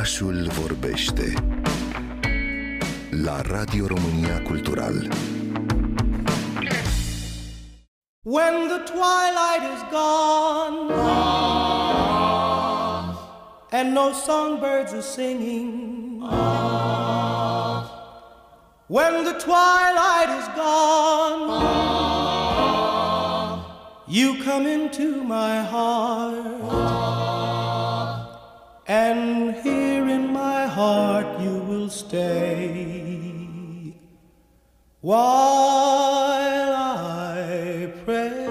Orașul vorbește la Radio România Cultural. When the twilight is gone and no songbirds are singing, when the twilight is gone, you come into my heart. and here heart you will stay while I pray.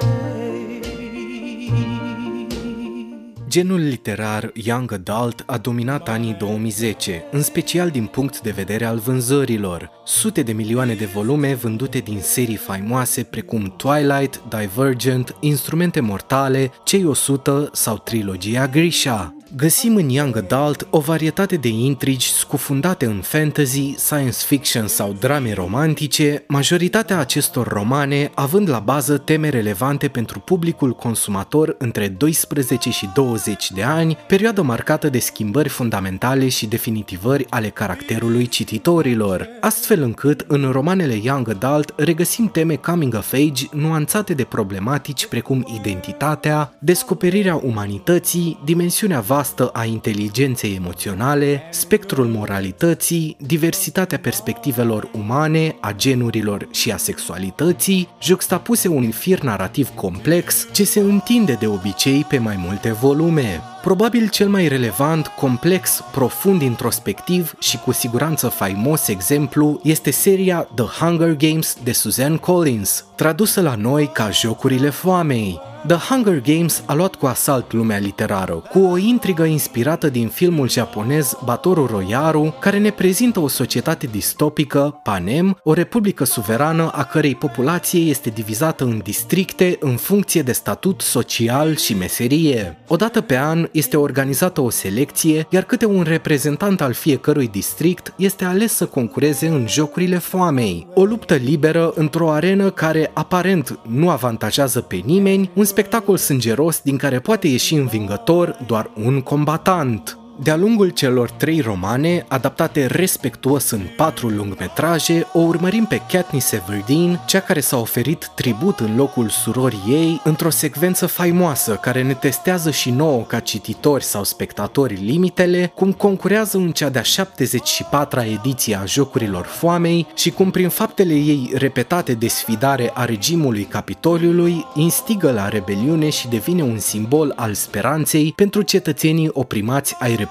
Genul literar Young Adult a dominat anii 2010, în special din punct de vedere al vânzărilor. Sute de milioane de volume vândute din serii faimoase precum Twilight, Divergent, Instrumente Mortale, Cei 100 sau trilogia Grisha. Găsim în Young Adult o varietate de intrigi scufundate în fantasy, science fiction sau drame romantice, majoritatea acestor romane având la bază teme relevante pentru publicul consumator între 12 și 20 de ani, perioadă marcată de schimbări fundamentale și definitivări ale caracterului cititorilor, astfel încât în romanele Young Adult regăsim teme coming of age nuanțate de problematici precum identitatea, descoperirea umanității, dimensiunea vastă a inteligenței emoționale, spectrul moralității, diversitatea perspectivelor umane, a genurilor și a sexualității, juxtapuse un fir narrativ complex ce se întinde de obicei pe mai multe volume. Probabil cel mai relevant, complex, profund introspectiv și cu siguranță faimos exemplu este seria The Hunger Games de Suzanne Collins, tradusă la noi ca Jocurile Foamei, The Hunger Games a luat cu asalt lumea literară, cu o intrigă inspirată din filmul japonez Batoru Royaru, care ne prezintă o societate distopică, Panem, o republică suverană a cărei populație este divizată în districte în funcție de statut social și meserie. Odată pe an este organizată o selecție, iar câte un reprezentant al fiecărui district este ales să concureze în jocurile foamei. O luptă liberă într-o arenă care aparent nu avantajează pe nimeni, un spectacol sângeros din care poate ieși învingător doar un combatant. De-a lungul celor trei romane, adaptate respectuos în patru lungmetraje, o urmărim pe Katniss Everdeen, cea care s-a oferit tribut în locul surorii ei, într-o secvență faimoasă care ne testează și nouă ca cititori sau spectatori limitele, cum concurează în cea de-a 74-a ediție a Jocurilor Foamei și cum prin faptele ei repetate de sfidare a regimului Capitoliului, instigă la rebeliune și devine un simbol al speranței pentru cetățenii oprimați ai Republicii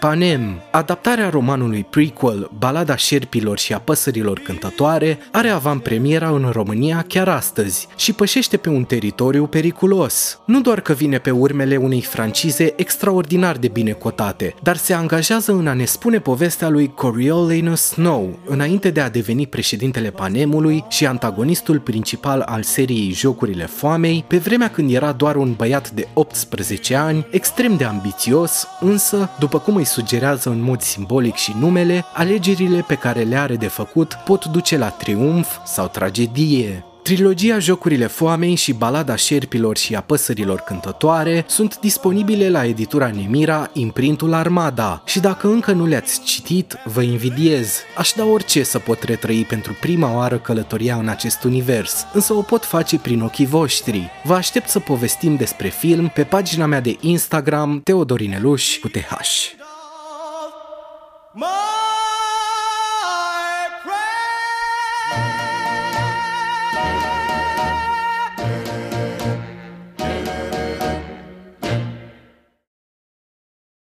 Panem. Adaptarea romanului prequel Balada șerpilor și a păsărilor cântătoare are avantpremiera în România chiar astăzi și pășește pe un teritoriu periculos. Nu doar că vine pe urmele unei francize extraordinar de bine cotate, dar se angajează în a ne spune povestea lui Coriolanus Snow, înainte de a deveni președintele Panemului și antagonistul principal al seriei Jocurile Foamei, pe vremea când era doar un băiat de 18 ani, extrem de ambițios, însă după cum îi sugerează în mod simbolic și numele, alegerile pe care le are de făcut pot duce la triumf sau tragedie. Trilogia Jocurile Foamei și Balada șerpilor și a păsărilor cântătoare sunt disponibile la editura Nemira, imprintul Armada și dacă încă nu le-ați citit, vă invidiez. Aș da orice să pot retrăi pentru prima oară călătoria în acest univers, însă o pot face prin ochii voștri. Vă aștept să povestim despre film pe pagina mea de Instagram Teodorineluș cu TH.